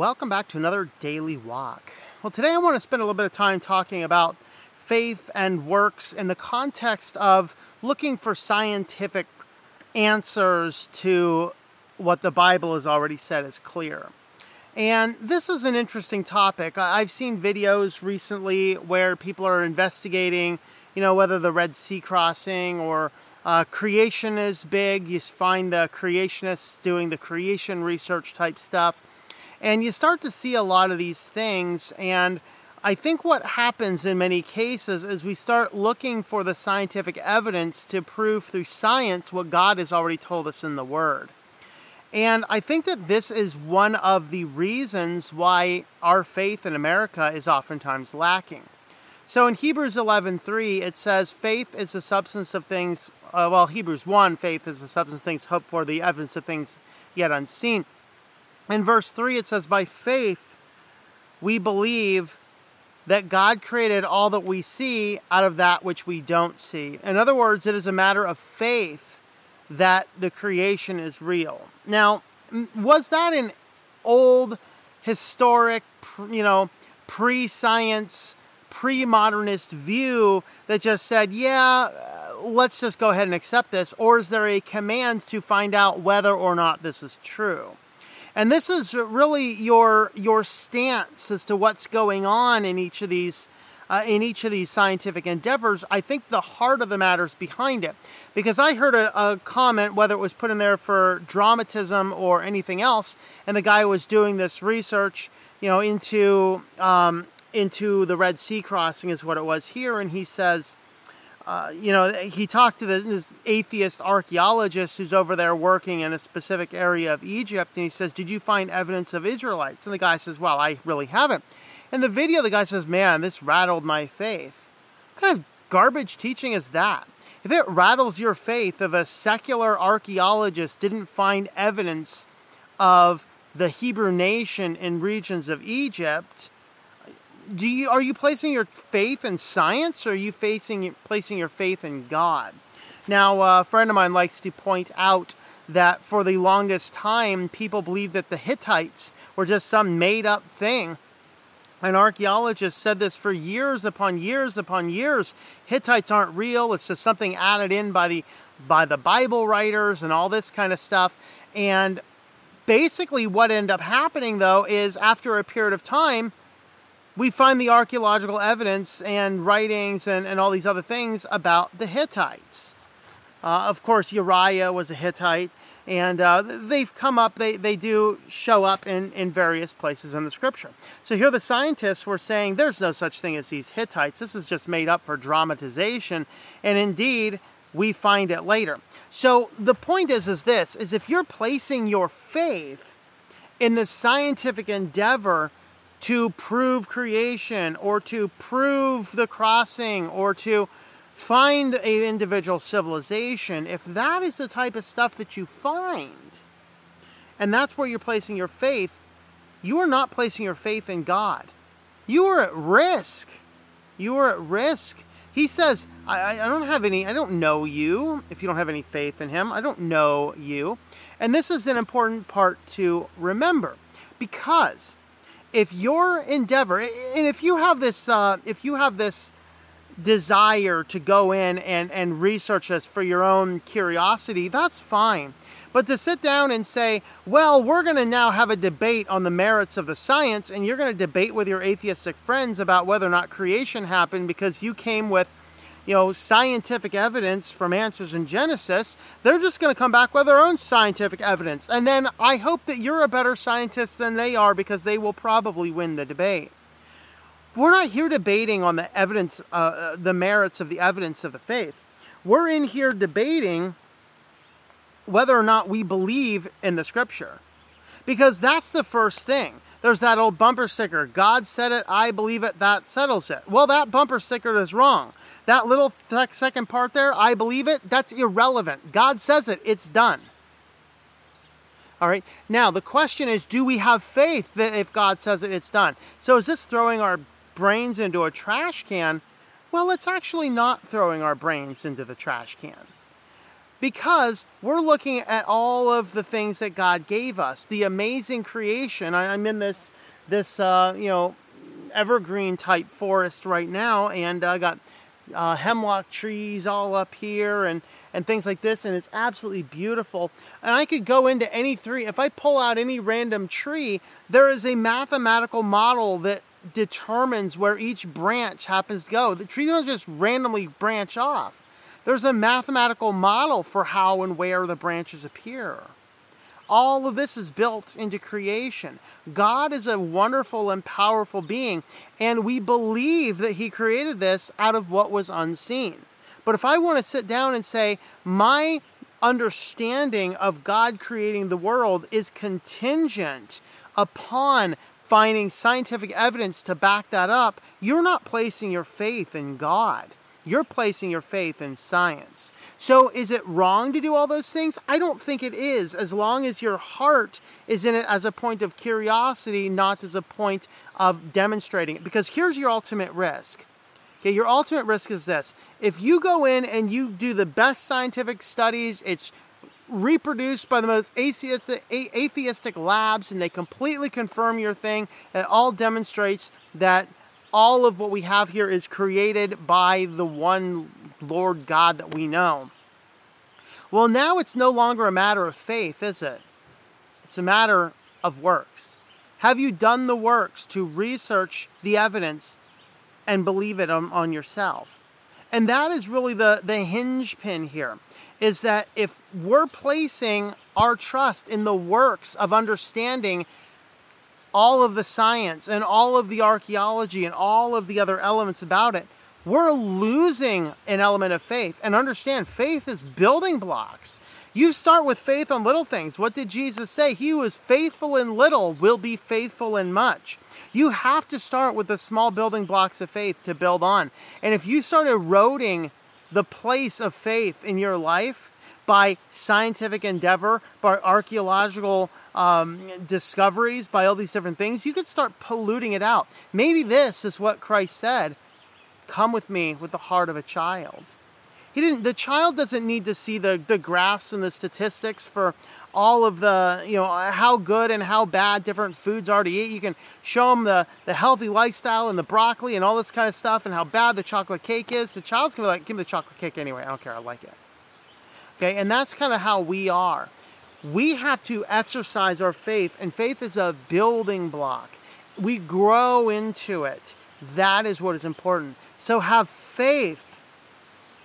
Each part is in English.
Welcome back to another daily walk. Well, today I want to spend a little bit of time talking about faith and works in the context of looking for scientific answers to what the Bible has already said is clear. And this is an interesting topic. I've seen videos recently where people are investigating, you know, whether the Red Sea crossing or uh, creation is big. You find the creationists doing the creation research type stuff. And you start to see a lot of these things. And I think what happens in many cases is we start looking for the scientific evidence to prove through science what God has already told us in the Word. And I think that this is one of the reasons why our faith in America is oftentimes lacking. So in Hebrews 11:3 it says faith is the substance of things uh, well Hebrews 1 faith is the substance of things hoped for the evidence of things yet unseen. In verse 3 it says by faith we believe that God created all that we see out of that which we don't see. In other words, it is a matter of faith that the creation is real. Now, was that an old, historic, you know, pre science, pre modernist view that just said, yeah, uh, let's just go ahead and accept this? Or is there a command to find out whether or not this is true? And this is really your your stance as to what's going on in each of these uh, in each of these scientific endeavors. I think the heart of the matter is behind it, because I heard a, a comment whether it was put in there for dramatism or anything else, and the guy was doing this research, you know, into um, into the Red Sea crossing is what it was here, and he says uh, you know, he talked to this, this, atheist archaeologist who's over there working in a specific area of Egypt, and he says, Did you find evidence of Israelites? And the guy says, Well, I really haven't. In the video, the guy says, Man, this rattled my faith. What kind of garbage teaching is that? If it rattles your faith if a secular archaeologist didn't find evidence of the Hebrew nation in regions of Egypt, do you are you placing your faith in science or are you facing placing your faith in God? Now, uh, a friend of mine likes to point out that for the longest time, people believed that the Hittites were just some made up thing. An archaeologist said this for years upon years upon years. Hittites aren't real. It's just something added in by the by the Bible writers and all this kind of stuff. And basically, what ended up happening though is after a period of time, we find the archaeological evidence and writings and, and all these other things about the Hittites. Uh, of course, Uriah was a Hittite, and uh, they've come up, they, they do show up in, in various places in the scripture. So here the scientists were saying there's no such thing as these Hittites. This is just made up for dramatization, and indeed, we find it later. So the point is, is this, is if you're placing your faith in the scientific endeavor to prove creation or to prove the crossing or to find an individual civilization, if that is the type of stuff that you find, and that's where you're placing your faith, you are not placing your faith in God. You are at risk. You are at risk. He says, I, I don't have any, I don't know you if you don't have any faith in Him. I don't know you. And this is an important part to remember because if your endeavor and if you have this uh, if you have this desire to go in and, and research this for your own curiosity, that's fine. But to sit down and say, well, we're going to now have a debate on the merits of the science, and you're going to debate with your atheistic friends about whether or not creation happened because you came with you know, scientific evidence from Answers in Genesis, they're just going to come back with their own scientific evidence. And then I hope that you're a better scientist than they are because they will probably win the debate. We're not here debating on the evidence, uh, uh the merits of the evidence of the faith. We're in here debating whether or not we believe in the scripture. Because that's the first thing. There's that old bumper sticker God said it, I believe it, that settles it. Well, that bumper sticker is wrong. That little second part there, I believe it, that's irrelevant. God says it, it's done. All right. Now, the question is do we have faith that if God says it, it's done? So, is this throwing our brains into a trash can? Well, it's actually not throwing our brains into the trash can. Because we're looking at all of the things that God gave us, the amazing creation. I, am in this this uh, you know evergreen type forest right now, and I uh, got uh, hemlock trees all up here and and things like this, and it's absolutely beautiful. And I could go into any three. If I pull out any random tree, there is a mathematical model that determines where each branch happens to go. The tree doesn't just randomly branch off. There's a mathematical model for how and where the branches appear. All of this is built into creation. God is a wonderful and powerful being, and we believe that He created this out of what was unseen. But if I want to sit down and say, my understanding of God creating the world is contingent upon finding scientific evidence to back that up, you're not placing your faith in God. You're placing your faith in science. So, is it wrong to do all those things? I don't think it is, as long as your heart is in it as a point of curiosity, not as a point of demonstrating it. Because here's your ultimate risk. Okay, your ultimate risk is this. If you go in and you do the best scientific studies, it's reproduced by the most atheistic labs, and they completely confirm your thing, it all demonstrates that all of what we have here is created by the one Lord God that we know. Well, now it's no longer a matter of faith, is it? It's a matter of works. Have you done the works to research the evidence and believe it on, on yourself? And that is really the, the hinge pin here is that if we're placing our trust in the works of understanding all of the science and all of the archaeology and all of the other elements about it, we're losing an element of faith. And understand, faith is building blocks. You start with faith on little things. What did Jesus say? He who is faithful in little will be faithful in much. You have to start with the small building blocks of faith to build on. And if you start eroding the place of faith in your life by scientific endeavor, by archaeological um, discoveries, by all these different things, you could start polluting it out. Maybe this is what Christ said come with me with the heart of a child. He didn't the child doesn't need to see the, the graphs and the statistics for all of the you know how good and how bad different foods are to eat. You can show them the, the healthy lifestyle and the broccoli and all this kind of stuff and how bad the chocolate cake is. The child's gonna be like, give me the chocolate cake anyway. I don't care. I like it. Okay, and that's kind of how we are. We have to exercise our faith, and faith is a building block. We grow into it. That is what is important. So have faith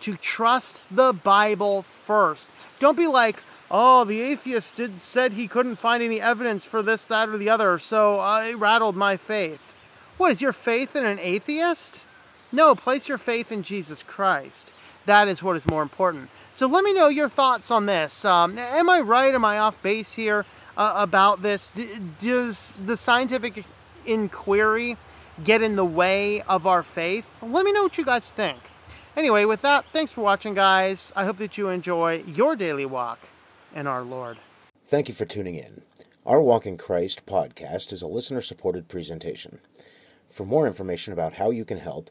to trust the Bible first. Don't be like, oh, the atheist did said he couldn't find any evidence for this, that, or the other, so I rattled my faith. What is your faith in an atheist? No, place your faith in Jesus Christ. That is what is more important. So let me know your thoughts on this. Um, am I right? Am I off base here uh, about this? D- does the scientific inquiry get in the way of our faith? Let me know what you guys think. Anyway, with that, thanks for watching, guys. I hope that you enjoy your daily walk in our Lord. Thank you for tuning in. Our Walk in Christ podcast is a listener supported presentation. For more information about how you can help,